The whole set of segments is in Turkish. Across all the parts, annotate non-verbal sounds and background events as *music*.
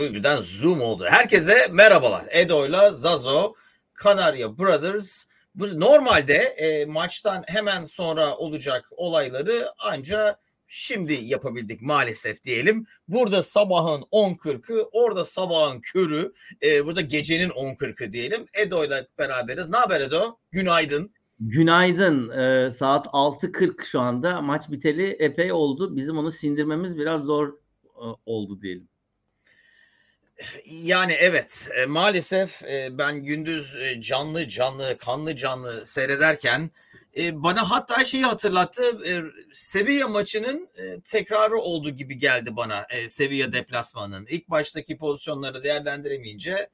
Birden zoom oldu. Herkese merhabalar. Edo'yla Zazo, Kanarya Brothers. Bu normalde e, maçtan hemen sonra olacak olayları ancak şimdi yapabildik maalesef diyelim. Burada sabahın 10.40'ı, orada sabahın körü, e, burada gecenin 10.40'ı diyelim. Edo'yla beraberiz. Ne haber Edo? Günaydın. Günaydın. Ee, saat 6.40 şu anda. Maç biteli epey oldu. Bizim onu sindirmemiz biraz zor e, oldu diyelim. Yani evet e, maalesef e, ben gündüz e, canlı canlı kanlı canlı seyrederken bana hatta şeyi hatırlattı Sevilla maçının tekrarı olduğu gibi geldi bana Sevilla deplasmanının. ilk baştaki pozisyonları değerlendiremeyince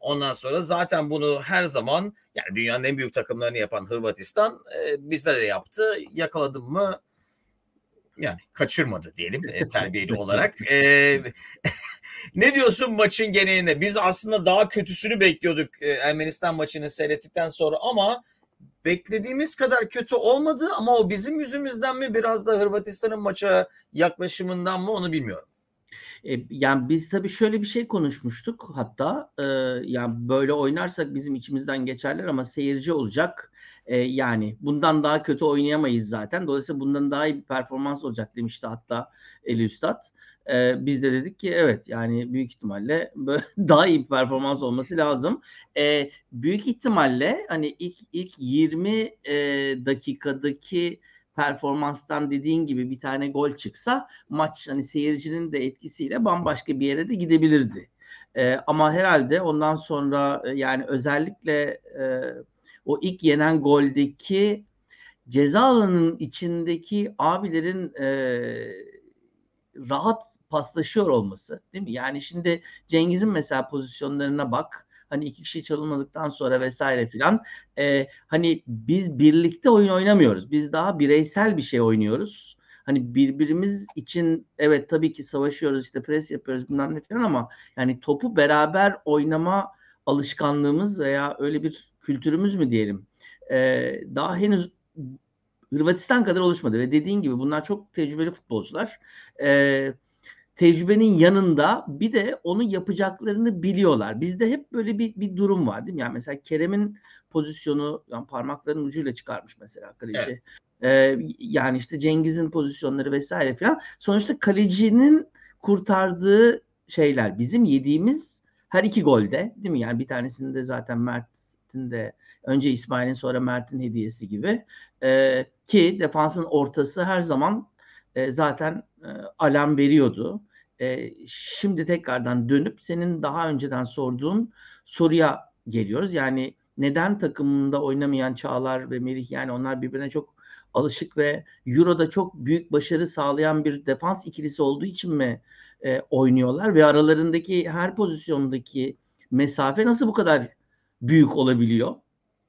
ondan sonra zaten bunu her zaman yani dünyanın en büyük takımlarını yapan Hırvatistan bizde de yaptı. Yakaladım mı yani kaçırmadı diyelim e, *laughs* terbiyeli olarak. E, *laughs* ne diyorsun maçın geneline? Biz aslında daha kötüsünü bekliyorduk e, Ermenistan maçını seyrettikten sonra ama beklediğimiz kadar kötü olmadı ama o bizim yüzümüzden mi biraz da Hırvatistan'ın maça yaklaşımından mı onu bilmiyorum. E, yani biz tabii şöyle bir şey konuşmuştuk hatta e, yani böyle oynarsak bizim içimizden geçerler ama seyirci olacak. E, yani bundan daha kötü oynayamayız zaten. Dolayısıyla bundan daha iyi bir performans olacak demişti hatta Eli Üstad. E, biz de dedik ki evet yani büyük ihtimalle böyle *laughs* daha iyi bir performans olması lazım. E, büyük ihtimalle hani ilk ilk 20 e, dakikadaki performanstan dediğin gibi bir tane gol çıksa maç hani seyircinin de etkisiyle bambaşka bir yere de gidebilirdi. E, ama herhalde ondan sonra e, yani özellikle e, o ilk yenen goldeki ceza alanının içindeki abilerin e, rahat paslaşıyor olması değil mi? Yani şimdi Cengiz'in mesela pozisyonlarına bak hani iki kişi çalınmadıktan sonra vesaire filan e, hani biz birlikte oyun oynamıyoruz. Biz daha bireysel bir şey oynuyoruz. Hani birbirimiz için evet tabii ki savaşıyoruz işte pres yapıyoruz bilmem ne falan ama yani topu beraber oynama alışkanlığımız veya öyle bir kültürümüz mü diyelim e, daha henüz Hırvatistan kadar oluşmadı ve dediğin gibi bunlar çok tecrübeli futbolcular. Eee tecrübenin yanında bir de onu yapacaklarını biliyorlar. Bizde hep böyle bir, bir durum var değil mi? Yani mesela Kerem'in pozisyonu yani parmaklarının ucuyla çıkarmış mesela kaleci. Evet. Ee, yani işte Cengiz'in pozisyonları vesaire falan. Sonuçta kalecinin kurtardığı şeyler bizim yediğimiz her iki golde değil mi? Yani bir tanesinde zaten Mert'in de önce İsmail'in sonra Mert'in hediyesi gibi. Ee, ki defansın ortası her zaman e, zaten e, alarm veriyordu. E, şimdi tekrardan dönüp senin daha önceden sorduğun soruya geliyoruz. Yani neden takımında oynamayan Çağlar ve Merih yani onlar birbirine çok alışık ve Euro'da çok büyük başarı sağlayan bir defans ikilisi olduğu için mi e, oynuyorlar ve aralarındaki her pozisyondaki mesafe nasıl bu kadar büyük olabiliyor?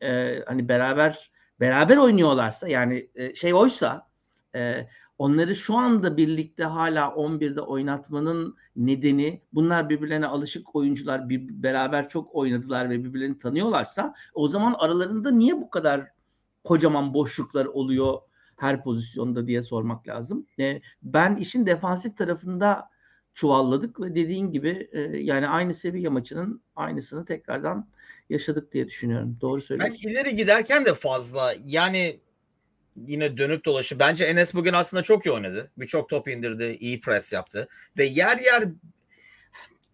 E, hani beraber beraber oynuyorlarsa yani e, şey oysa e, onları şu anda birlikte hala 11'de oynatmanın nedeni bunlar birbirlerine alışık oyuncular bir, beraber çok oynadılar ve birbirlerini tanıyorlarsa o zaman aralarında niye bu kadar kocaman boşluklar oluyor her pozisyonda diye sormak lazım. E, ben işin defansif tarafında çuvalladık ve dediğin gibi e, yani aynı seviye maçının aynısını tekrardan yaşadık diye düşünüyorum. Doğru söylüyorsun. Ben ileri giderken de fazla yani yine dönüp dolaşıp bence Enes bugün aslında çok iyi oynadı. Birçok top indirdi, iyi pres yaptı ve yer yer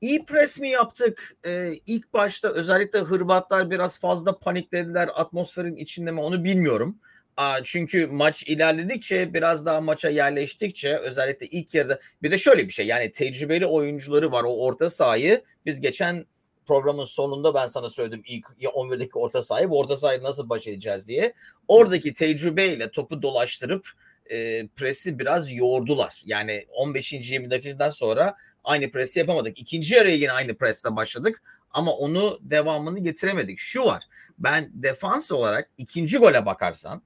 iyi pres mi yaptık? Ee, ilk başta özellikle Hırvatlar biraz fazla paniklediler atmosferin içinde mi onu bilmiyorum. Aa, çünkü maç ilerledikçe biraz daha maça yerleştikçe özellikle ilk yarıda bir de şöyle bir şey yani tecrübeli oyuncuları var o orta sahayı biz geçen programın sonunda ben sana söyledim ilk 11'deki orta sahayı bu orta sahayı nasıl baş edeceğiz diye. Oradaki tecrübeyle topu dolaştırıp e, presi biraz yoğurdular. Yani 15. 20 dakikadan sonra aynı presi yapamadık. İkinci yarıya yine aynı presle başladık ama onu devamını getiremedik. Şu var ben defans olarak ikinci gole bakarsan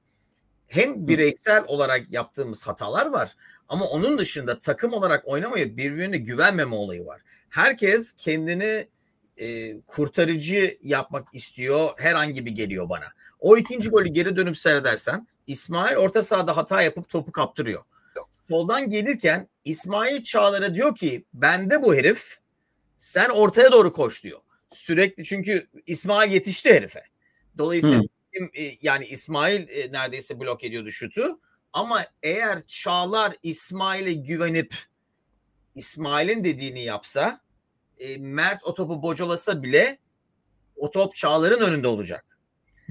hem bireysel olarak yaptığımız hatalar var ama onun dışında takım olarak oynamayıp birbirine güvenmeme olayı var. Herkes kendini e, kurtarıcı yapmak istiyor. Herhangi bir geliyor bana. O ikinci golü geri dönüp seyredersen İsmail orta sahada hata yapıp topu kaptırıyor. Soldan gelirken İsmail Çağlar'a diyor ki bende bu herif Sen ortaya doğru koş diyor. Sürekli çünkü İsmail yetişti herife. Dolayısıyla hmm. yani İsmail e, neredeyse blok ediyordu şutu. Ama eğer Çağlar İsmail'e güvenip İsmail'in dediğini yapsa e, Mert o topu bocalasa bile o top Çağlar'ın önünde olacak.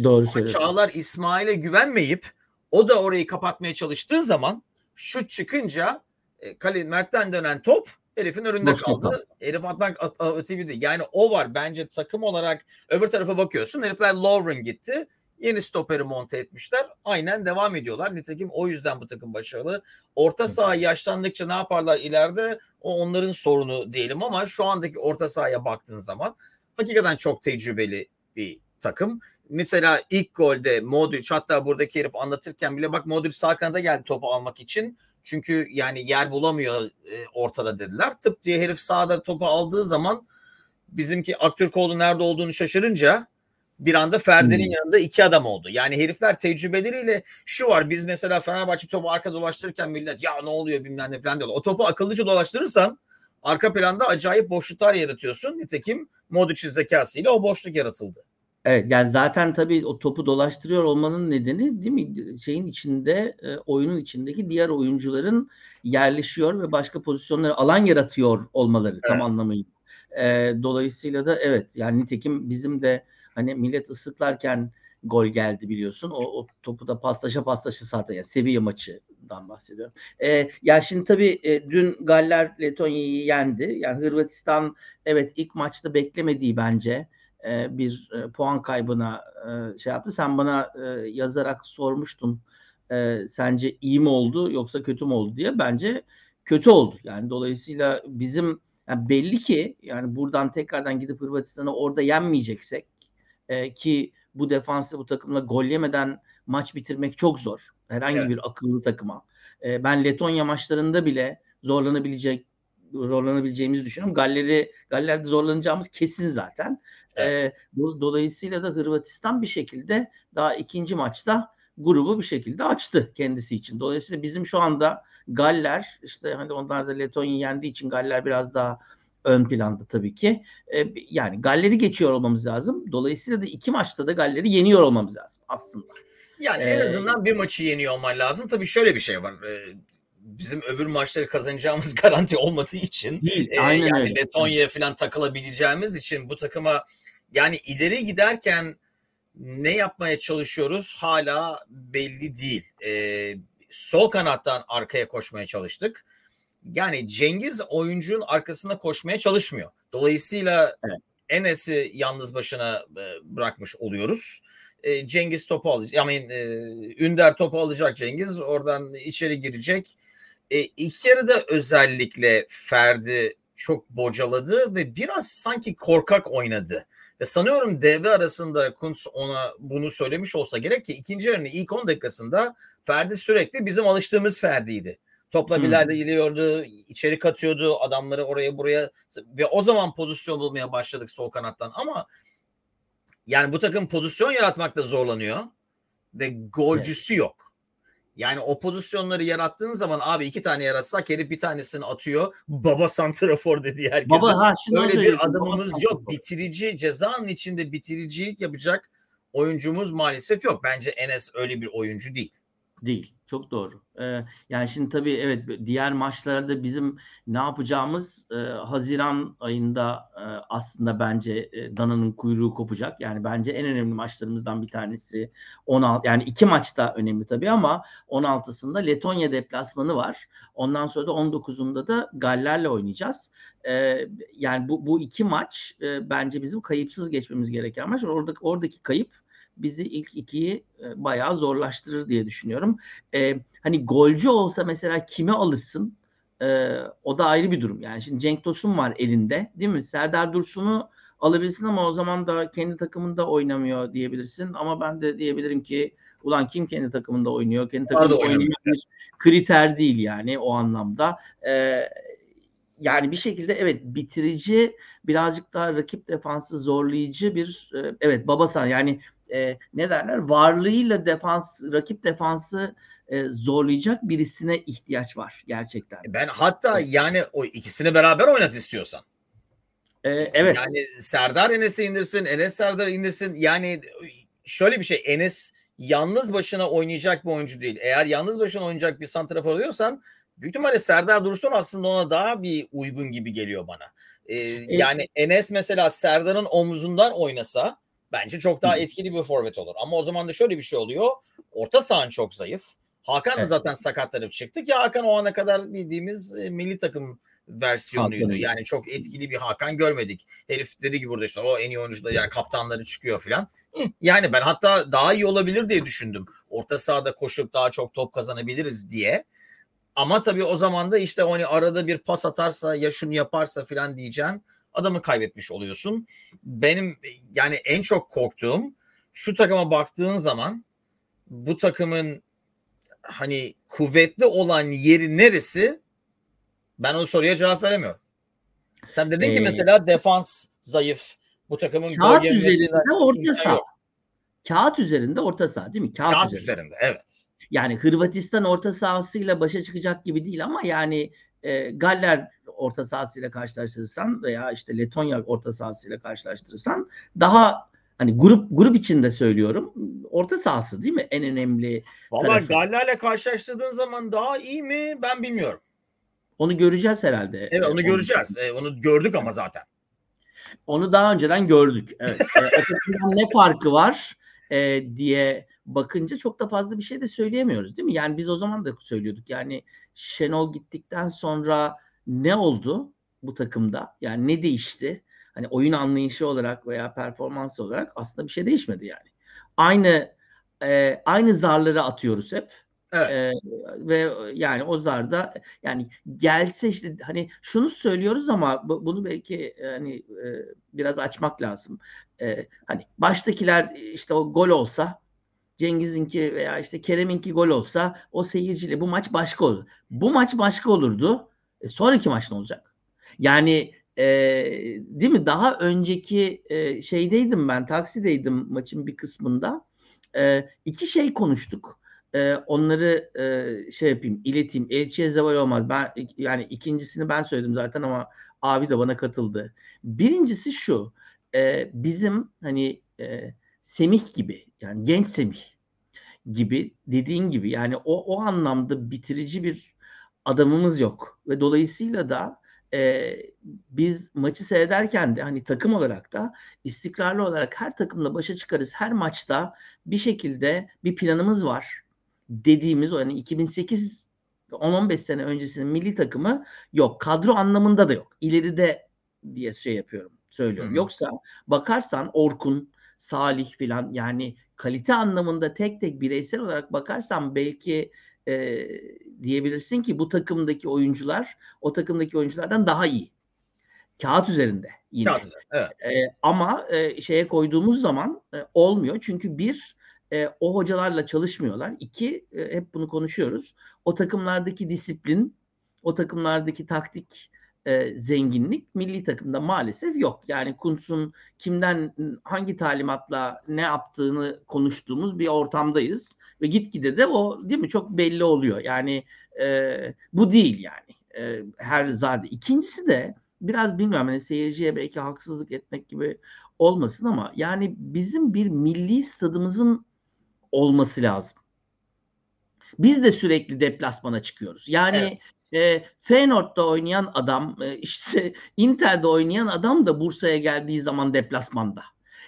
Doğru söylüyorsun. Çağlar İsmail'e güvenmeyip o da orayı kapatmaya çalıştığı zaman şut çıkınca e, kale Mert'ten dönen top herifin önünde Boş kaldı. Top. Herif atmak at, atabildi. Yani o var bence takım olarak öbür tarafa bakıyorsun. Herifler Lauren gitti. Yeni stoperi monte etmişler. Aynen devam ediyorlar. Nitekim o yüzden bu takım başarılı. Orta saha yaşlandıkça ne yaparlar ileride o onların sorunu diyelim ama şu andaki orta sahaya baktığın zaman hakikaten çok tecrübeli bir takım. Mesela ilk golde Modric hatta buradaki herif anlatırken bile bak Modric sağ kanada geldi topu almak için. Çünkü yani yer bulamıyor e, ortada dediler. Tıp diye herif sağda topu aldığı zaman bizimki aktör kolu nerede olduğunu şaşırınca bir anda Ferdi'nin hmm. yanında iki adam oldu. Yani herifler tecrübeleriyle şu var biz mesela Fenerbahçe topu arka dolaştırırken millet ya ne oluyor bilmem ne falan diyorlar. O topu akıllıca dolaştırırsan arka planda acayip boşluklar yaratıyorsun. Nitekim Modric'in zekasıyla o boşluk yaratıldı. Evet yani zaten tabii o topu dolaştırıyor olmanın nedeni değil mi şeyin içinde e, oyunun içindeki diğer oyuncuların yerleşiyor ve başka pozisyonları alan yaratıyor olmaları evet. tam anlamıyla. E, dolayısıyla da evet yani nitekim bizim de hani millet ıslıklarken gol geldi biliyorsun. O, o topu da paslaşa paslaşa zaten yani seviye maçından bahsediyorum. E, yani şimdi tabii e, dün Galler Letonya'yı yendi. Yani Hırvatistan evet ilk maçta beklemediği bence e, bir e, puan kaybına e, şey yaptı. Sen bana e, yazarak sormuştun e, sence iyi mi oldu yoksa kötü mü oldu diye. Bence kötü oldu. Yani dolayısıyla bizim yani belli ki yani buradan tekrardan gidip Hırvatistan'ı orada yenmeyeceksek e, ki bu defansı bu takımla gol yemeden maç bitirmek çok zor. Herhangi evet. bir akıllı takıma. E, ben Letonya maçlarında bile zorlanabilecek zorlanabileceğimizi düşünüyorum. Galleri Galler'de zorlanacağımız kesin zaten. Evet. E, dolayısıyla da Hırvatistan bir şekilde daha ikinci maçta grubu bir şekilde açtı kendisi için. Dolayısıyla bizim şu anda Galler işte hani onlar da Letonya'yı yendiği için Galler biraz daha ön planda tabii ki. E, yani Galler'i geçiyor olmamız lazım. Dolayısıyla da iki maçta da Galler'i yeniyor olmamız lazım aslında. Yani ee, en azından bir maçı yeniyor olman lazım. Tabii şöyle bir şey var. Ee, bizim öbür maçları kazanacağımız *laughs* garanti olmadığı için değil, e, aynen yani öyle. Letonya'ya falan takılabileceğimiz için bu takıma yani ileri giderken ne yapmaya çalışıyoruz hala belli değil. Ee, sol kanattan arkaya koşmaya çalıştık yani Cengiz oyuncunun arkasında koşmaya çalışmıyor. Dolayısıyla evet. Enes'i yalnız başına e, bırakmış oluyoruz. E, Cengiz topu alacak. Yani e, Ünder topu alacak Cengiz. Oradan içeri girecek. E, ilk yarıda özellikle Ferdi çok bocaladı ve biraz sanki korkak oynadı. Ve sanıyorum devre arasında Kuntz ona bunu söylemiş olsa gerek ki ikinci yarının ilk 10 dakikasında Ferdi sürekli bizim alıştığımız Ferdi'ydi. Topla bir hmm. geliyordu, içeri katıyordu, adamları oraya buraya ve o zaman pozisyon bulmaya başladık sol kanattan ama yani bu takım pozisyon yaratmakta zorlanıyor ve golcüsü evet. yok. Yani o pozisyonları yarattığın zaman abi iki tane yaratsak herif bir tanesini atıyor. Baba santrafor dedi herkes. Baba, ha, Öyle bir adamımız yok. Bitirici cezanın içinde bitiricilik yapacak oyuncumuz maalesef yok. Bence Enes öyle bir oyuncu değil. Değil. Çok doğru. Ee, yani şimdi tabii evet diğer maçlarda bizim ne yapacağımız e, Haziran ayında e, aslında bence e, Dana'nın kuyruğu kopacak. Yani bence en önemli maçlarımızdan bir tanesi 16 yani iki maçta önemli tabii ama 16'sında Letonya deplasmanı var. Ondan sonra da 19'unda da Galler'le oynayacağız. E, yani bu bu iki maç e, bence bizim kayıpsız geçmemiz gereken maç. Oradaki oradaki kayıp bizi ilk ikiyi e, bayağı zorlaştırır diye düşünüyorum. E, hani golcü olsa mesela kime alırsın? E, o da ayrı bir durum. Yani şimdi Cenk Tosun var elinde değil mi? Serdar Dursun'u alabilirsin ama o zaman da kendi takımında oynamıyor diyebilirsin. Ama ben de diyebilirim ki ulan kim kendi takımında oynuyor? Kendi takımında oynuyor bir kriter değil yani o anlamda. Ee, yani bir şekilde evet bitirici birazcık daha rakip defansı zorlayıcı bir e, evet Babasan yani e, ne derler varlığıyla defans rakip defansı e, zorlayacak birisine ihtiyaç var gerçekten. Ben hatta yani o ikisini beraber oynat istiyorsan. Ee, evet. Yani Serdar Enes'i indirsin, Enes Serdar indirsin. Yani şöyle bir şey Enes yalnız başına oynayacak bir oyuncu değil. Eğer yalnız başına oynayacak bir santrafor oluyorsan büyük ihtimalle Serdar Dursun aslında ona daha bir uygun gibi geliyor bana. Ee, yani Enes mesela Serdar'ın omuzundan oynasa bence çok daha etkili bir forvet olur. Ama o zaman da şöyle bir şey oluyor. Orta sahan çok zayıf. Hakan da Evet. zaten sakatlanıp çıktı ki Hakan o ana kadar bildiğimiz e, milli takım versiyonuydu. Hakan'ın. Yani çok etkili bir Hakan görmedik. Herif dedi ki burada işte o en iyi oyuncular yani kaptanları çıkıyor filan. Yani ben hatta daha iyi olabilir diye düşündüm. Orta sahada koşup daha çok top kazanabiliriz diye. Ama tabii o zaman da işte hani arada bir pas atarsa ya şunu yaparsa filan diyeceksin. Adamı kaybetmiş oluyorsun. Benim yani en çok korktuğum şu takıma baktığın zaman bu takımın hani kuvvetli olan yeri neresi? Ben o soruya cevap veremiyorum. Sen dedin ki Ee, mesela defans zayıf. Bu takımın Kağıt üzerinde orta saha. Kağıt üzerinde orta saha değil mi? Kağıt, Kağıt üzerinde. üzerinde evet. Yani Hırvatistan orta sahasıyla başa çıkacak gibi değil ama yani e, Galler orta sahasıyla karşılaştırırsan veya işte Letonya orta sahasıyla karşılaştırırsan daha hani grup grup içinde söylüyorum orta sahası değil mi en önemli Vallahi tarafı. Galler'le karşılaştırdığın zaman daha iyi mi ben bilmiyorum. onu göreceğiz herhalde. Evet onu göreceğiz. E, onu gördük ama zaten. Onu daha önceden gördük. Evet. E, ne farkı var e, diye bakınca çok da fazla bir şey de söyleyemiyoruz değil mi? Yani biz o zaman da söylüyorduk. Yani Şenol gittikten sonra ne oldu bu takımda? Yani ne değişti? Hani oyun anlayışı olarak veya performans olarak aslında bir şey değişmedi yani. Aynı e, aynı zarları atıyoruz hep. Evet. Ee, ve yani o zarda yani gelse işte hani şunu söylüyoruz ama bu- bunu belki hani e, biraz açmak lazım. Ee, hani baştakiler işte o gol olsa Cengiz'inki veya işte Kerem'inki gol olsa o seyirciyle bu maç başka olur. Bu maç başka olurdu. E, sonraki maç ne olacak? Yani e, değil mi? Daha önceki e, şeydeydim ben, taksideydim maçın bir kısmında. E, iki şey konuştuk. E, onları e, şey yapayım, ileteyim. Elçiye zeval olmaz. Ben yani ikincisini ben söyledim zaten ama abi de bana katıldı. Birincisi şu. e, bizim hani e, Semih gibi yani genç Semih gibi dediğin gibi yani o o anlamda bitirici bir adamımız yok ve dolayısıyla da e, biz maçı seyrederken de hani takım olarak da istikrarlı olarak her takımla başa çıkarız. Her maçta bir şekilde bir planımız var dediğimiz o yani 2008 10-15 sene öncesinin milli takımı yok. Kadro anlamında da yok. İleride diye şey yapıyorum, söylüyorum. Hı hı. Yoksa bakarsan Orkun, Salih filan yani kalite anlamında tek tek bireysel olarak bakarsan belki e, diyebilirsin ki bu takımdaki oyuncular o takımdaki oyunculardan daha iyi. Kağıt üzerinde yine. Kağıt üzerinde, Evet. E, ama e, şeye koyduğumuz zaman e, olmuyor. Çünkü bir e, o hocalarla çalışmıyorlar. İki e, hep bunu konuşuyoruz. O takımlardaki disiplin, o takımlardaki taktik e, zenginlik milli takımda maalesef yok. Yani Kuntz'un kimden hangi talimatla ne yaptığını konuştuğumuz bir ortamdayız ve gitgide de o değil mi çok belli oluyor. Yani e, bu değil yani e, her zarda. İkincisi de biraz bilmiyorum hani seyirciye belki haksızlık etmek gibi olmasın ama yani bizim bir milli stadımızın olması lazım. Biz de sürekli deplasmana çıkıyoruz. Yani e, Feyenoord'da oynayan adam, e, işte *laughs* Inter'de oynayan adam da Bursa'ya geldiği zaman deplasmanda.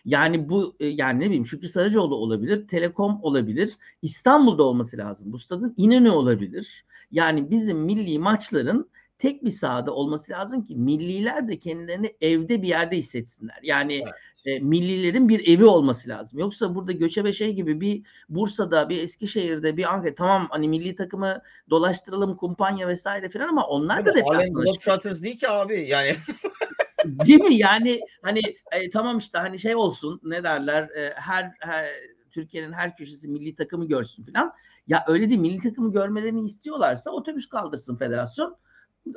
Yani bu e, yani ne bileyim Şükrü Saracoğlu olabilir, Telekom olabilir, İstanbul'da olması lazım. Bu stadın İnönü olabilir. Yani bizim milli maçların tek bir sahada olması lazım ki milliler de kendilerini evde bir yerde hissetsinler. Yani Evet. e, millilerin bir evi olması lazım. Yoksa burada göçebe şey gibi bir Bursa'da, bir Eskişehir'de, bir Ankara tamam hani milli takımı dolaştıralım kumpanya vesaire falan ama onlar da mi? Harlem deplasmana. Globetrotters değil ki abi. Yani *laughs* Değil mi? Yani hani e, tamam işte hani şey olsun ne derler e, her, her Türkiye'nin her köşesi milli takımı görsün falan. Ya öyle değil milli takımı görmelerini istiyorlarsa otobüs kaldırsın federasyon.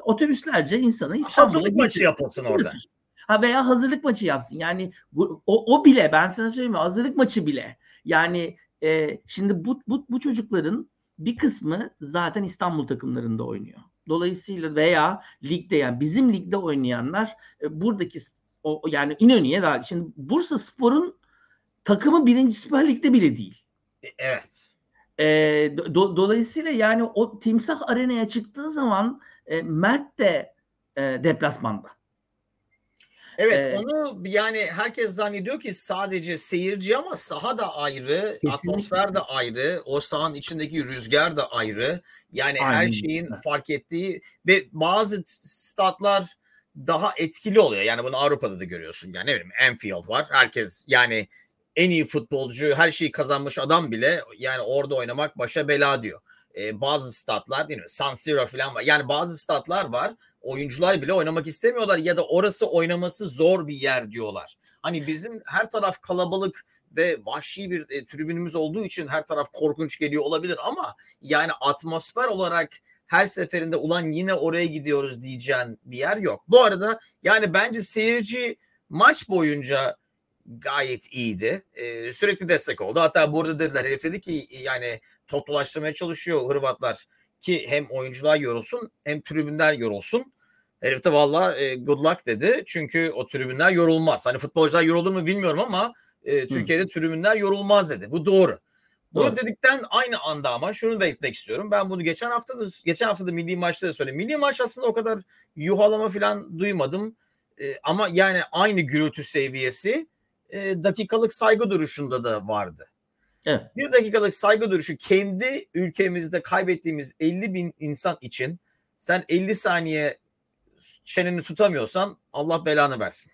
Otobüslerce insanı İstanbul'a hazırlık maçı yapılsın orada. Ha veya hazırlık maçı yapsın. Yani bu, o, o bile ben sana söyleyeyim mi? hazırlık maçı bile. Yani e, şimdi bu, bu, bu çocukların bir kısmı zaten İstanbul takımlarında oynuyor. Dolayısıyla veya ligde yani bizim ligde oynayanlar e, buradaki O, yani İnönü'ye daha. Şimdi Bursa Spor'un takımı birinci Süper Lig'de bile değil. E, evet. E, do, dolayısıyla yani o timsah arenaya çıktığı zaman e, Mert de e, deplasmanda. Evet ee, onu yani herkes zannediyor ki sadece seyirci ama saha da ayrı, kesinlikle. atmosfer de ayrı, o sahanın içindeki rüzgar da ayrı. Yani Aynen. her şeyin fark ettiği ve bazı statlar daha etkili oluyor. Yani bunu Avrupa'da da görüyorsun. Yani ne bileyim Anfield var. Herkes yani en iyi futbolcu, her şeyi kazanmış adam bile yani orada oynamak başa bela diyor. Ee, bazı statlar değil mi? San Siro falan var. Yani bazı statlar var. Oyuncular bile oynamak istemiyorlar ya da orası oynaması zor bir yer diyorlar. Hani bizim her taraf kalabalık ve vahşi bir e, tribünümüz olduğu için her taraf korkunç geliyor olabilir ama yani atmosfer olarak her seferinde ulan yine oraya gidiyoruz diyeceğin bir yer yok. Bu arada yani bence seyirci maç boyunca gayet iyiydi. Ee, sürekli destek oldu. Hatta burada dediler herif dedi ki yani toplulaştırmaya çalışıyor Hırvatlar ki hem oyuncular yorulsun hem tribünler yorulsun. Herif de valla e, good luck dedi. Çünkü o tribünler yorulmaz. Hani futbolcular yorulur mu bilmiyorum ama e, Türkiye'de Hı. tribünler yorulmaz dedi. Bu doğru. Bunu doğru. dedikten aynı anda ama şunu belirtmek istiyorum. Ben bunu geçen hafta da geçen hafta da milli maçta da söyledim. Milli maç aslında o kadar yuhalama falan duymadım. E, ama yani aynı gürültü seviyesi e, dakikalık saygı duruşunda da vardı. Evet. Bir dakikalık saygı duruşu kendi ülkemizde kaybettiğimiz 50 bin insan için sen 50 saniye çeneni tutamıyorsan Allah belanı versin.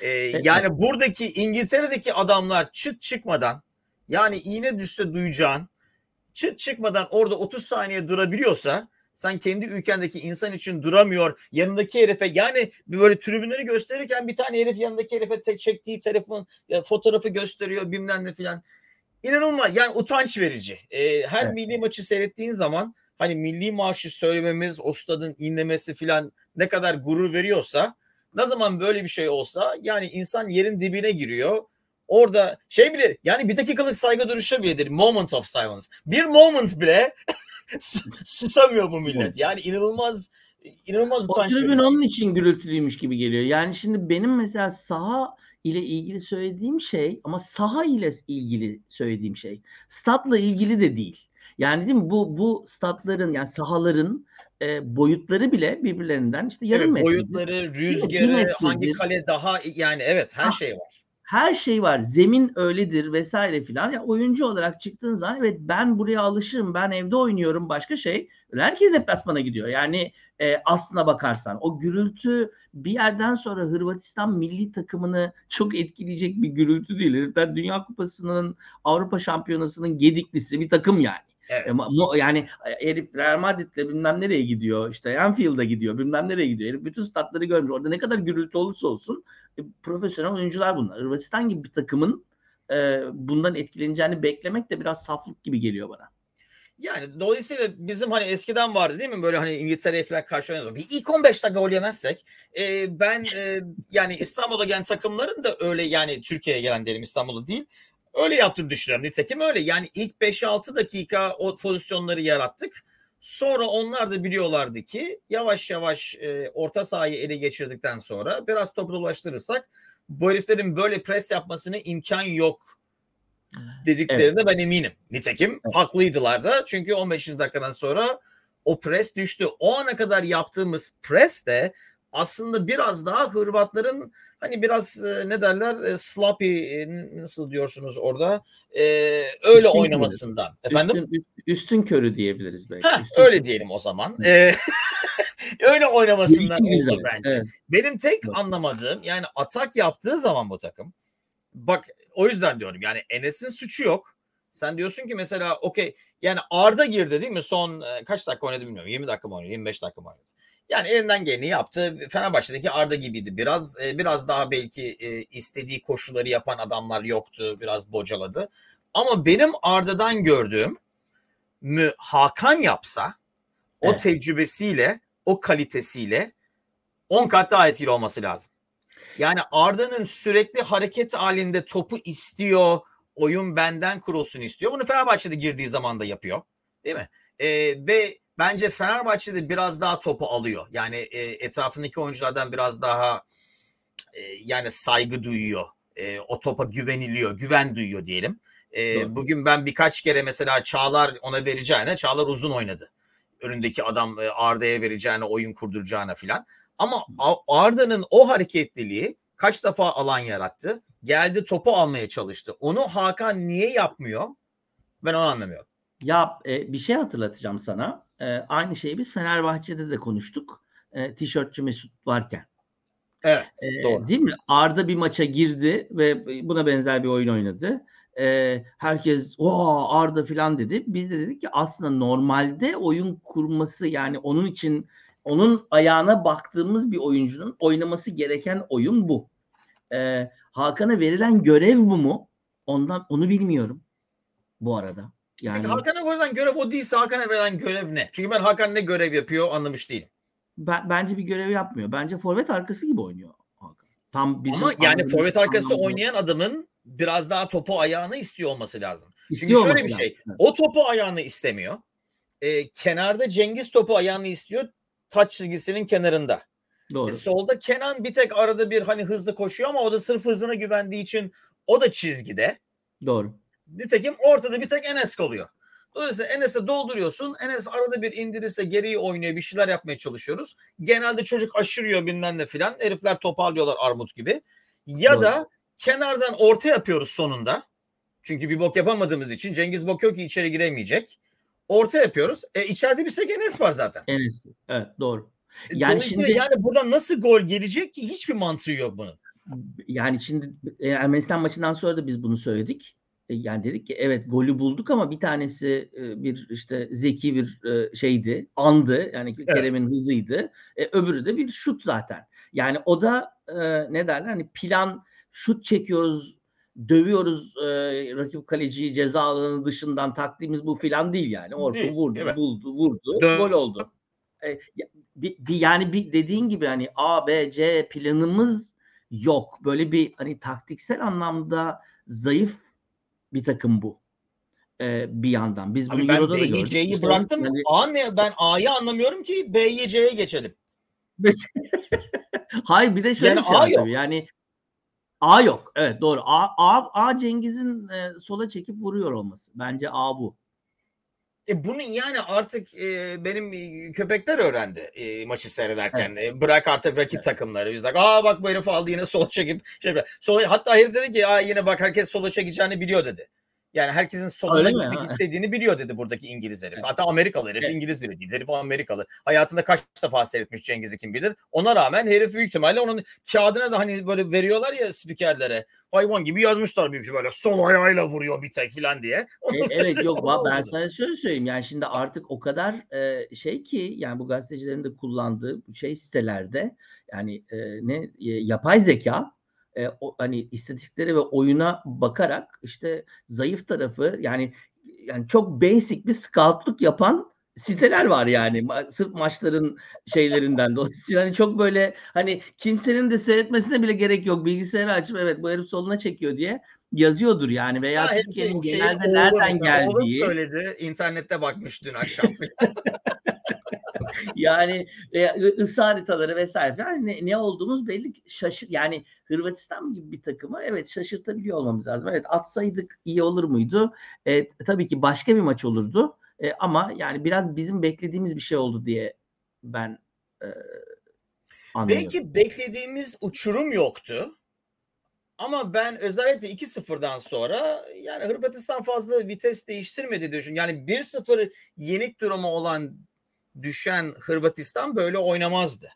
Ee, yani buradaki İngiltere'deki adamlar çıt çıkmadan yani iğne düşse duyacağın çıt çıkmadan orada 30 saniye durabiliyorsa sen kendi ülkendeki insan için duramıyor. Yanındaki herife yani böyle tribünleri gösterirken bir tane herif yanındaki herife tek çektiği telefon fotoğrafı gösteriyor bilmem ne filan. İnanılmaz yani utanç verici. Ee, her evet. milli maçı seyrettiğin zaman hani milli marşı söylememiz, o stadın inlemesi filan ne kadar gurur veriyorsa ne zaman böyle bir şey olsa yani insan yerin dibine giriyor. Orada şey bile yani bir dakikalık saygı duruşa biledir. Moment of silence. Bir moment bile *laughs* susamıyor bu millet. Yani inanılmaz inanılmaz utanç. O tribün onun için gürültülüymüş gibi geliyor. Yani şimdi benim mesela saha ile ilgili söylediğim şey ama saha ile ilgili söylediğim şey statla ilgili de değil. Yani değil mi bu bu statların yani sahaların e, boyutları bile birbirlerinden işte yarım evet, metre. Boyutları, rüzgarı, hangi kale daha yani evet her ha, şey var her şey var. Zemin öyledir vesaire filan. Ya oyuncu olarak çıktığın zaman evet ben buraya alışırım. Ben evde oynuyorum başka şey. Herkes deplasmana gidiyor. Yani e, aslına bakarsan o gürültü bir yerden sonra Hırvatistan milli takımını çok etkileyecek bir gürültü değil. Herifler Dünya Kupası'nın Avrupa Şampiyonası'nın gediklisi bir takım yani. Evet. E, yani e, herif Real Madrid'le bilmem nereye gidiyor. işte Anfield'a gidiyor. Bilmem nereye gidiyor. Herif bütün statları görmüş. Orada ne kadar gürültü olursa olsun profesyonel oyuncular bunlar. Hırvatistan gibi bir takımın e, bundan etkileneceğini beklemek de biraz saflık gibi geliyor bana. Yani dolayısıyla bizim hani eskiden vardı değil mi böyle hani İngiltere'ye falan karşı oynuyoruz. Bir ilk 15 dakika gol yemezsek e, ben e, yani İstanbul'a gelen takımların da öyle yani Türkiye'ye gelen diyelim İstanbul'da değil öyle yaptığını düşünüyorum. Nitekim öyle yani ilk 5-6 dakika o pozisyonları yarattık. Sonra onlar da biliyorlardı ki yavaş yavaş e, orta sahayı ele geçirdikten sonra biraz topu dolaştırırsak bu heriflerin böyle pres yapmasına imkan yok dediklerinde evet. ben eminim. Nitekim evet. haklıydılar da çünkü 15. dakikadan sonra o pres düştü. O ana kadar yaptığımız pres de aslında biraz daha Hırvatların hani biraz e, ne derler e, sloppy e, nasıl diyorsunuz orada e, öyle üstün oynamasından körü. efendim üstün, üst, üstün körü diyebiliriz belki. Heh, öyle körü. diyelim o zaman. E, *laughs* öyle oynamasından oldu bence. Evet. Benim tek evet. anlamadığım yani atak yaptığı zaman bu takım bak o yüzden diyorum yani Enes'in suçu yok. Sen diyorsun ki mesela okey yani Arda girdi değil mi? Son kaç dakika oynadı bilmiyorum. 20 dakika mı oynadı? 25 dakika mı oynadı? Yani elinden geleni yaptı. Fenerbahçe'deki Arda gibiydi biraz. E, biraz daha belki e, istediği koşulları yapan adamlar yoktu. Biraz bocaladı. Ama benim Arda'dan gördüğüm mü Hakan yapsa o evet. tecrübesiyle, o kalitesiyle 10 kat daha etkili olması lazım. Yani Arda'nın sürekli hareket halinde topu istiyor, oyun benden kurulsun istiyor. Bunu Fenerbahçe'de girdiği zaman da yapıyor. Değil mi? Ee, ve bence Fenerbahçe'de biraz daha topu alıyor. Yani e, etrafındaki oyunculardan biraz daha e, yani saygı duyuyor. E, o topa güveniliyor, güven duyuyor diyelim. E, Doğru. bugün ben birkaç kere mesela Çağlar ona vereceğine Çağlar uzun oynadı. Önündeki adam e, Arda'ya vereceğine, oyun kurduracağına filan. Ama Arda'nın o hareketliliği kaç defa alan yarattı. Geldi topu almaya çalıştı. Onu Hakan niye yapmıyor? Ben onu anlamıyorum. Ya e, bir şey hatırlatacağım sana. E, aynı şeyi biz Fenerbahçe'de de konuştuk. E, tişörtçü Mesut varken. Evet, E, doğru. Değil mi? Arda bir maça girdi ve buna benzer bir oyun oynadı. E, herkes o Arda filan dedi. Biz de dedik ki aslında normalde oyun kurması yani onun için onun ayağına baktığımız bir oyuncunun oynaması gereken oyun bu. E, Hakan'a verilen görev bu mu? Ondan onu bilmiyorum bu arada. Yani Peki Hakan'a verilen görev o değilse Hakan'a verilen görev ne? Çünkü ben Hakan ne görev yapıyor anlamış değilim. ben, bence bir görev yapmıyor. Bence forvet arkası gibi oynuyor Hakan. Tam bizim Ama yani forvet arkası anlamda oynayan adamın biraz daha topu ayağını istiyor olması lazım. Çünkü istiyor şöyle olması bir şey. lazım. O topu ayağını istemiyor. Ee, kenarda Cengiz topu ayağını istiyor. Taç çizgisinin kenarında. Doğru. E, solda Kenan bir tek arada bir hani hızlı koşuyor ama o da sırf hızına güvendiği için o da çizgide. Doğru. Nitekim ortada bir tek Enes kalıyor. Dolayısıyla Enes'e dolduruyorsun. Enes arada bir indirirse geriye oynuyor. Bir şeyler yapmaya çalışıyoruz. Genelde çocuk aşırıyor bilmem ne filan. Herifler toparlıyorlar armut gibi. Ya Doğru. da kenardan orta yapıyoruz sonunda. Çünkü bir bok yapamadığımız için Cengiz bakıyor ki içeri giremeyecek. Orta yapıyoruz. E içeride bir tek Enes var zaten. Enes. Evet doğru. E, Yani şimdi- yani burada nasıl gol gelecek ki hiçbir mantığı yok bunun. Yani şimdi e, Ermenistan maçından sonra da biz bunu söyledik. E, Yani dedik ki evet golü bulduk ama bir tanesi e, bir işte zeki bir e, şeydi, andı. Yani Kerem'in hızıydı. E, öbürü de bir şut zaten. Yani o da e, ne derler hani plan şut çekiyoruz, dövüyoruz e, rakip kaleciyi ceza alanı dışından taktiğimiz bu filan değil yani. Orkun vurdu, evet. buldu, vurdu, Dö- gol oldu. E, bir, bir- yani bir dediğin gibi hani A, B, C planımız yok. Böyle bir hani taktiksel anlamda zayıf bir takım bu. Ee, bir yandan. Biz bunu Abi ben Euro'da da gördük. C'yi bıraktım. yani- A ne? Ben A'yı anlamıyorum ki B'ye C'ye geçelim. *laughs* Hayır bir de şöyle Yani bir şey A var yok. tabii. Yani A yok. Evet doğru. A, A, A Cengiz'in e, sola çekip vuruyor olması. Bence A bu. E bunu yani artık e, benim e, köpekler öğrendi e, maçı seyrederken. E, bırak artık rakip Evet. takımları. Biz de aa bak bu herif aldı yine sola çekip şey sola, hatta herif dedi ki aa yine bak herkes sola çekeceğini biliyor dedi. Yani herkesin mi? gitmek istediğini biliyor dedi buradaki İngiliz herif. Evet. Hatta Amerikalı herif, Evet. İngiliz biri değil. Herif Amerikalı. Hayatında kaç defa seyretmiş Cengiz'i kim bilir. Ona rağmen herif büyük ihtimalle onun kağıdına da hani böyle veriyorlar ya spikerlere. Hayvan gibi yazmışlar büyük ihtimalle. Sol ayağıyla vuruyor bir tek filan diye. E, evet yok ben sana şöyle söyleyeyim yani şimdi artık o kadar e, şey ki yani bu gazetecilerin de kullandığı bu şey sitelerde yani e, ne e, yapay zeka e, o, hani istatistiklere ve oyuna bakarak işte zayıf tarafı yani yani çok basic bir scoutluk yapan siteler var yani Ma- sırf maçların şeylerinden dolayısıyla *laughs* hani çok böyle hani kimsenin de seyretmesine bile gerek yok bilgisayarı açıp evet bu herif soluna çekiyor diye yazıyordur yani veya Ya Türkiye'nin şeyin genelde nereden mesela, oğlum geldiği söyledi. İnternette bakmış dün akşam. *laughs* *laughs* yani e, ısı haritaları vesaire falan ne, ne olduğumuz belli şaşır yani Hırvatistan gibi bir takımı evet şaşırtabiliyor olmamız lazım. Evet atsaydık iyi olur muydu? E, tabii ki başka bir maç olurdu. E, ama yani biraz bizim beklediğimiz bir şey oldu diye ben e, anlıyorum. Belki beklediğimiz uçurum yoktu. Ama ben özellikle 2-0'dan sonra yani Hırvatistan fazla vites değiştirmedi diye düşünüyorum. Yani 1-0 yenik durumu olan düşen Hırvatistan böyle oynamazdı.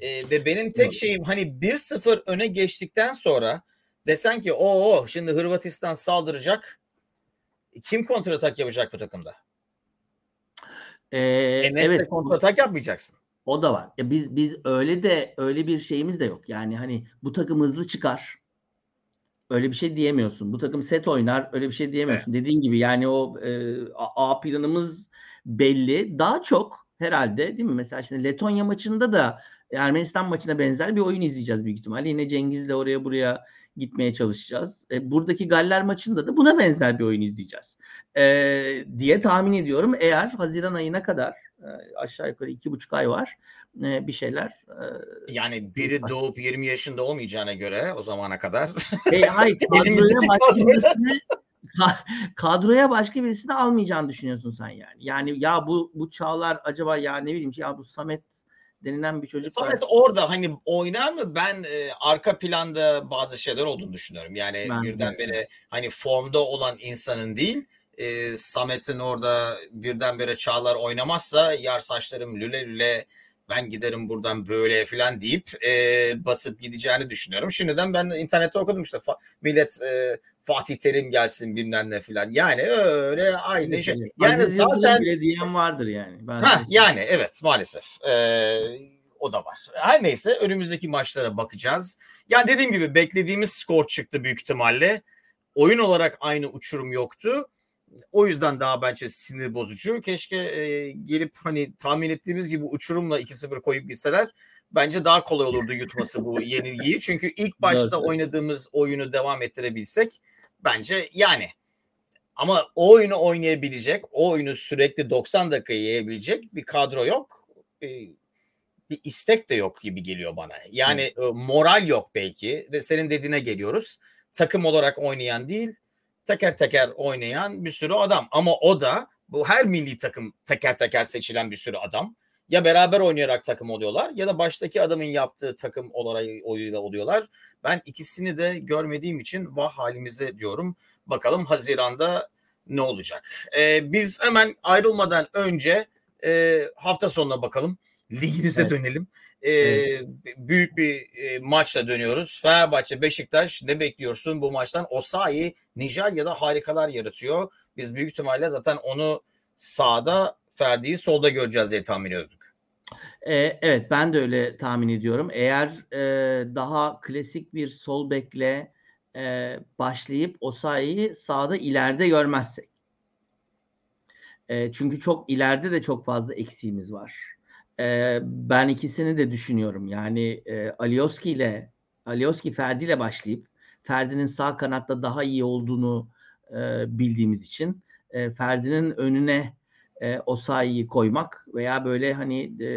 Ee, ve benim tek şeyim hani 1-0 öne geçtikten sonra desen ki o şimdi Hırvatistan saldıracak. Kim kontratak yapacak bu takımda? E, Enes'le evet kontratak yapmayacaksın. O da var. Ya biz biz öyle de öyle bir şeyimiz de yok. Yani hani bu takım hızlı çıkar. Öyle bir şey diyemiyorsun. Bu takım set oynar. Öyle bir şey diyemiyorsun. Dediğin gibi yani o e, A planımız belli. Daha çok herhalde değil mi? Mesela şimdi Letonya maçında da Ermenistan maçına benzer bir oyun izleyeceğiz büyük ihtimalle. Yine Cengiz'le oraya buraya gitmeye çalışacağız. E, buradaki Galler maçında da buna benzer bir oyun izleyeceğiz. E, diye tahmin ediyorum. Eğer Haziran ayına kadar e, aşağı yukarı iki buçuk ay var. e, bir şeyler. E, yani biri doğup 20 yaşında olmayacağına göre o zamana kadar. E, hayır kadroya başka birisini kadroya başka birisini almayacağını düşünüyorsun sen yani. Yani ya bu bu Çağlar acaba ya ne bileyim ya bu Samet denilen bir çocuk Samet var. orada hani oynar mı? Ben e, arka planda bazı şeyler olduğunu düşünüyorum. Yani ben birdenbire de. hani formda olan insanın değil e, Samet'in orada birdenbire Çağlar oynamazsa yar saçlarım lüle lüle ben giderim buradan böyle falan deyip e, basıp gideceğini düşünüyorum. Şimdiden ben internette okudum işte fa- millet e, Fatih Terim gelsin bilmem ne falan. Yani öyle aynı şey. Yani Aziz zaten bile diyen vardır yani. Ben ha, yani evet maalesef. Ee, o da var. Her neyse önümüzdeki maçlara bakacağız. Yani dediğim gibi beklediğimiz skor çıktı büyük ihtimalle. Oyun olarak aynı uçurum yoktu. O yüzden daha bence sinir bozucu. Keşke e, gelip hani tahmin ettiğimiz gibi uçurumla 2-0 koyup gitseler bence daha kolay olurdu yutması bu *laughs* yenilgiyi. Çünkü ilk başta oynadığımız oyunu devam ettirebilsek bence yani ama o oyunu oynayabilecek, o oyunu sürekli 90 dakika yiyebilecek bir kadro yok. Bir istek de yok gibi geliyor bana. Yani Hı. moral yok belki ve senin dediğine geliyoruz. Takım olarak oynayan değil, teker teker oynayan bir sürü adam. Ama o da bu her milli takım teker teker seçilen bir sürü adam. Ya beraber oynayarak takım oluyorlar ya da baştaki adamın yaptığı takım olarak oyuyla oluyorlar. Ben ikisini de görmediğim için vah halimize diyorum. Bakalım Haziran'da ne olacak? Ee, biz hemen ayrılmadan önce e, hafta sonuna bakalım. Ligimize evet. dönelim. Ee, evet. Büyük bir e, maçla dönüyoruz. Fenerbahçe, Beşiktaş ne bekliyorsun bu maçtan? Osayi Nijerya'da harikalar yaratıyor. Biz büyük ihtimalle zaten onu sağda Ferdi'yi solda göreceğiz diye tahmin ediyorduk. Ee, evet ben de öyle tahmin ediyorum. Eğer e, daha klasik bir sol bekle e, başlayıp Osayi'yi sağda ileride görmezsek. E, çünkü çok ileride de çok fazla eksiğimiz var. E, ben ikisini de düşünüyorum. Yani e, Alioski ile Alioski Ferdi ile başlayıp Ferdi'nin sağ kanatta daha iyi olduğunu e, bildiğimiz için e, Ferdi'nin önüne e, Osayi'yi koymak veya böyle hani e,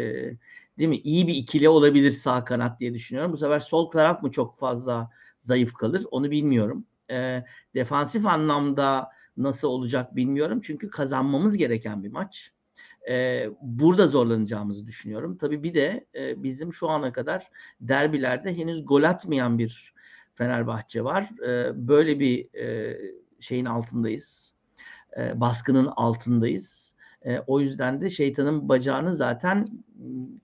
değil mi iyi bir ikili olabilir sağ kanat diye düşünüyorum. Bu sefer sol taraf mı çok fazla zayıf kalır onu bilmiyorum. E, defansif anlamda nasıl olacak bilmiyorum. Çünkü kazanmamız gereken bir maç. E, burada zorlanacağımızı düşünüyorum. Tabii bir de e, bizim şu ana kadar derbilerde henüz gol atmayan bir Fenerbahçe var. E, böyle bir e, şeyin altındayız. E, baskının altındayız. E, o yüzden de şeytanın bacağını zaten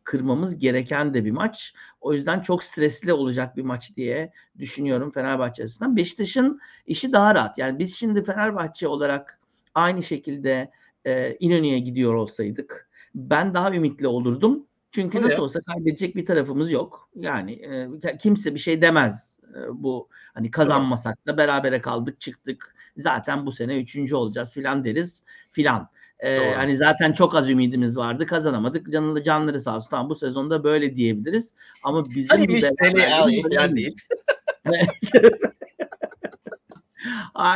kırmamız gereken de bir maç. O yüzden çok stresli olacak bir maç diye düşünüyorum Fenerbahçe açısından. Beşiktaş'ın işi daha rahat. Yani biz şimdi Fenerbahçe olarak aynı şekilde e, İnönü'ye gidiyor olsaydık ben daha ümitli olurdum. Çünkü Öyle. nasıl olsa kaybedecek bir tarafımız yok. Yani e, kimse bir şey demez. E, bu hani kazanmasak da berabere kaldık çıktık. Zaten bu sene üçüncü olacağız filan deriz filan. Ee, hani zaten çok az ümidimiz vardı. Kazanamadık. Canlı canları sağ olsun. Tamam bu sezonda böyle diyebiliriz. Ama bizim Hadi bir sene al değil. *laughs*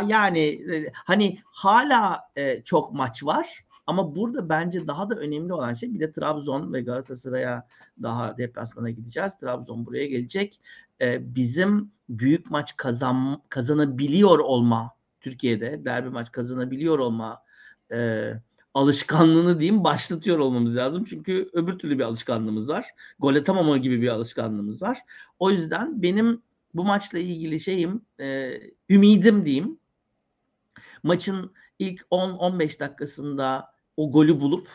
yani e, hani hala e, çok maç var ama burada bence daha da önemli olan şey bir de Trabzon ve Galatasaray'a daha deplasmana gideceğiz. Trabzon buraya gelecek. E, bizim büyük maç kazan kazanabiliyor olma Türkiye'de derbi maç kazanabiliyor olma e, alışkanlığını diyeyim başlatıyor olmamız lazım. Çünkü öbür türlü bir alışkanlığımız var. Gol atamama gibi bir alışkanlığımız var. O yüzden benim bu maçla ilgili şeyim e, ümidim diyeyim. Maçın ilk 10-15 dakikasında o golü bulup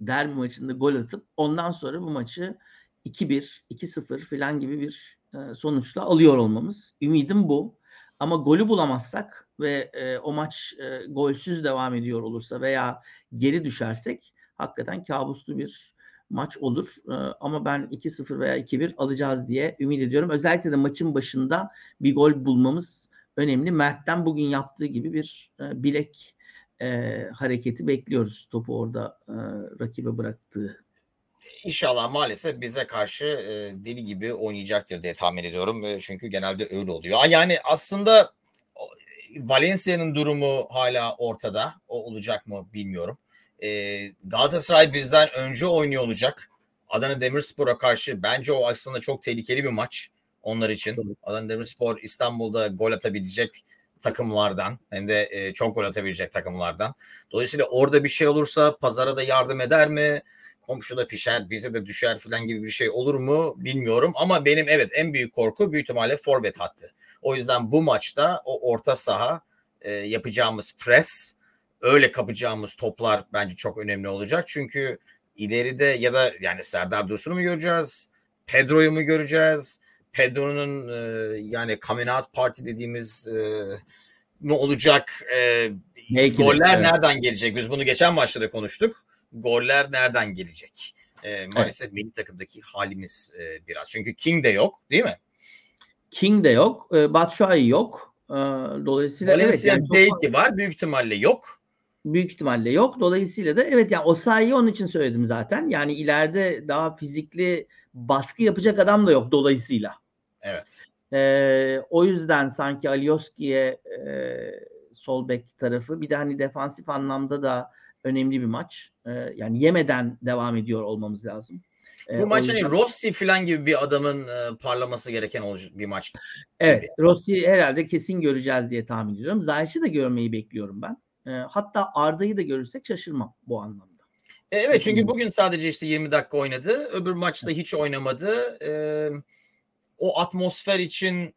derbi maçında gol atıp ondan sonra bu maçı 2-1, 2-0 falan gibi bir e, sonuçla alıyor olmamız. Ümidim bu. Ama golü bulamazsak ve e, o maç e, golsüz devam ediyor olursa veya geri düşersek hakikaten kabuslu bir maç olur. E, ama ben 2-0 veya 2-1 alacağız diye ümit ediyorum. Özellikle de maçın başında bir gol bulmamız önemli. Mert'ten bugün yaptığı gibi bir e, bilek e, hareketi bekliyoruz. Topu orada e, rakibe bıraktığı İnşallah maalesef bize karşı e, deli gibi oynayacaktır diye tahmin ediyorum. Çünkü genelde öyle oluyor. Yani aslında Valencia'nın durumu hala ortada. O olacak mı bilmiyorum. E, Galatasaray bizden önce oynuyor olacak. Adana Demirspor'a karşı bence o aslında çok tehlikeli bir maç onlar için. Adana Demirspor İstanbul'da gol atabilecek takımlardan hem de e, çok gol atabilecek takımlardan. Dolayısıyla orada bir şey olursa pazara da yardım eder mi? Komşuda pişer, bize de düşer falan gibi bir şey olur mu bilmiyorum. Ama benim evet en büyük korku büyük ihtimalle forvet hattı. O yüzden bu maçta o orta saha e, yapacağımız pres, öyle kapacağımız toplar bence çok önemli olacak. Çünkü ileride ya da yani Serdar Dursun'u mu göreceğiz? Pedro'yu mu göreceğiz? Pedro'nun e, yani coming out party dediğimiz e, ne olacak? E, Belki de, goller evet. nereden gelecek? Biz bunu geçen maçta da konuştuk. Goller nereden gelecek? E, maalesef milli takımdaki halimiz e, biraz. Çünkü King de yok değil mi? King de yok. E, Batshuayi yok. E, dolayısıyla evet Valencia yani çok belki var. Büyük ihtimalle yok. Büyük ihtimalle yok. Dolayısıyla da evet yani Osayi'yi onun için söyledim zaten. Yani ileride daha fizikli baskı yapacak adam da yok dolayısıyla. Evet. Ee, o yüzden sanki Alioski'ye e, sol bek tarafı bir de hani defansif anlamda da önemli bir maç. Ee, yani yemeden devam ediyor olmamız lazım. Ee, Bu maç hani yüzden- Rossi falan gibi bir adamın e, parlaması gereken bir maç. Evet, Rossi'yi herhalde kesin göreceğiz diye tahmin ediyorum. Zayiş'i de görmeyi bekliyorum ben. Ee, hatta Arda'yı da görürsek şaşırmam bu anlamda. E, Evet çünkü bugün sadece işte 20 dakika oynadı. Öbür maçta hiç oynamadı. E, o atmosfer için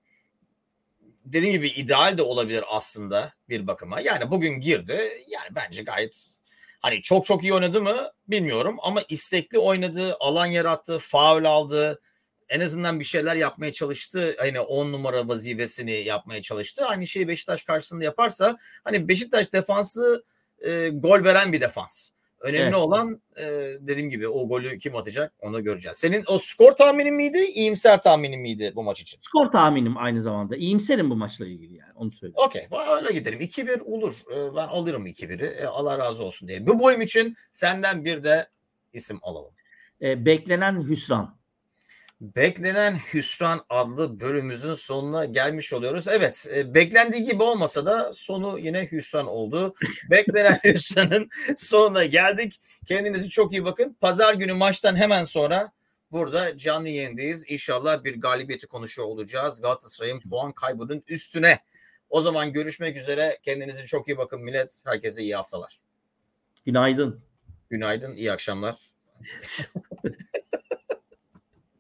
dediğim gibi ideal de olabilir aslında bir bakıma. Yani bugün girdi. Yani bence gayet hani çok çok iyi oynadı mı bilmiyorum ama istekli oynadı, alan yarattı, faul aldı. En azından bir şeyler yapmaya çalıştı. Hani 10 numara vazifesini yapmaya çalıştı. Aynı şeyi Beşiktaş karşısında yaparsa hani Beşiktaş defansı e, gol veren bir defans. Önemli Evet. olan e, dediğim gibi o golü kim atacak onu göreceğiz. Senin o skor tahminin miydi, iyimser tahminin miydi bu maç için? Skor tahminim aynı zamanda. İyimserim bu maçla ilgili yani onu söyleyeyim. Okey öyle gidelim. 2-1 olur. Ee, Ben alırım 2-1'i. Ee, Allah razı olsun diyelim. Bu boyum için senden bir de isim alalım. Ee, beklenen hüsran. Beklenen Hüsran adlı bölümümüzün sonuna gelmiş oluyoruz. Evet, e, beklendiği gibi olmasa da sonu yine hüsran oldu. Beklenen *laughs* Hüsran'ın sonuna geldik. Kendinize çok iyi bakın. Pazar günü maçtan hemen sonra burada canlı yayındayız. İnşallah bir galibiyeti konuşuyor olacağız. Galatasaray'ın puan kaybının üstüne. O zaman görüşmek üzere. Kendinize çok iyi bakın millet. Herkese iyi haftalar. Günaydın. Günaydın, iyi akşamlar. *laughs*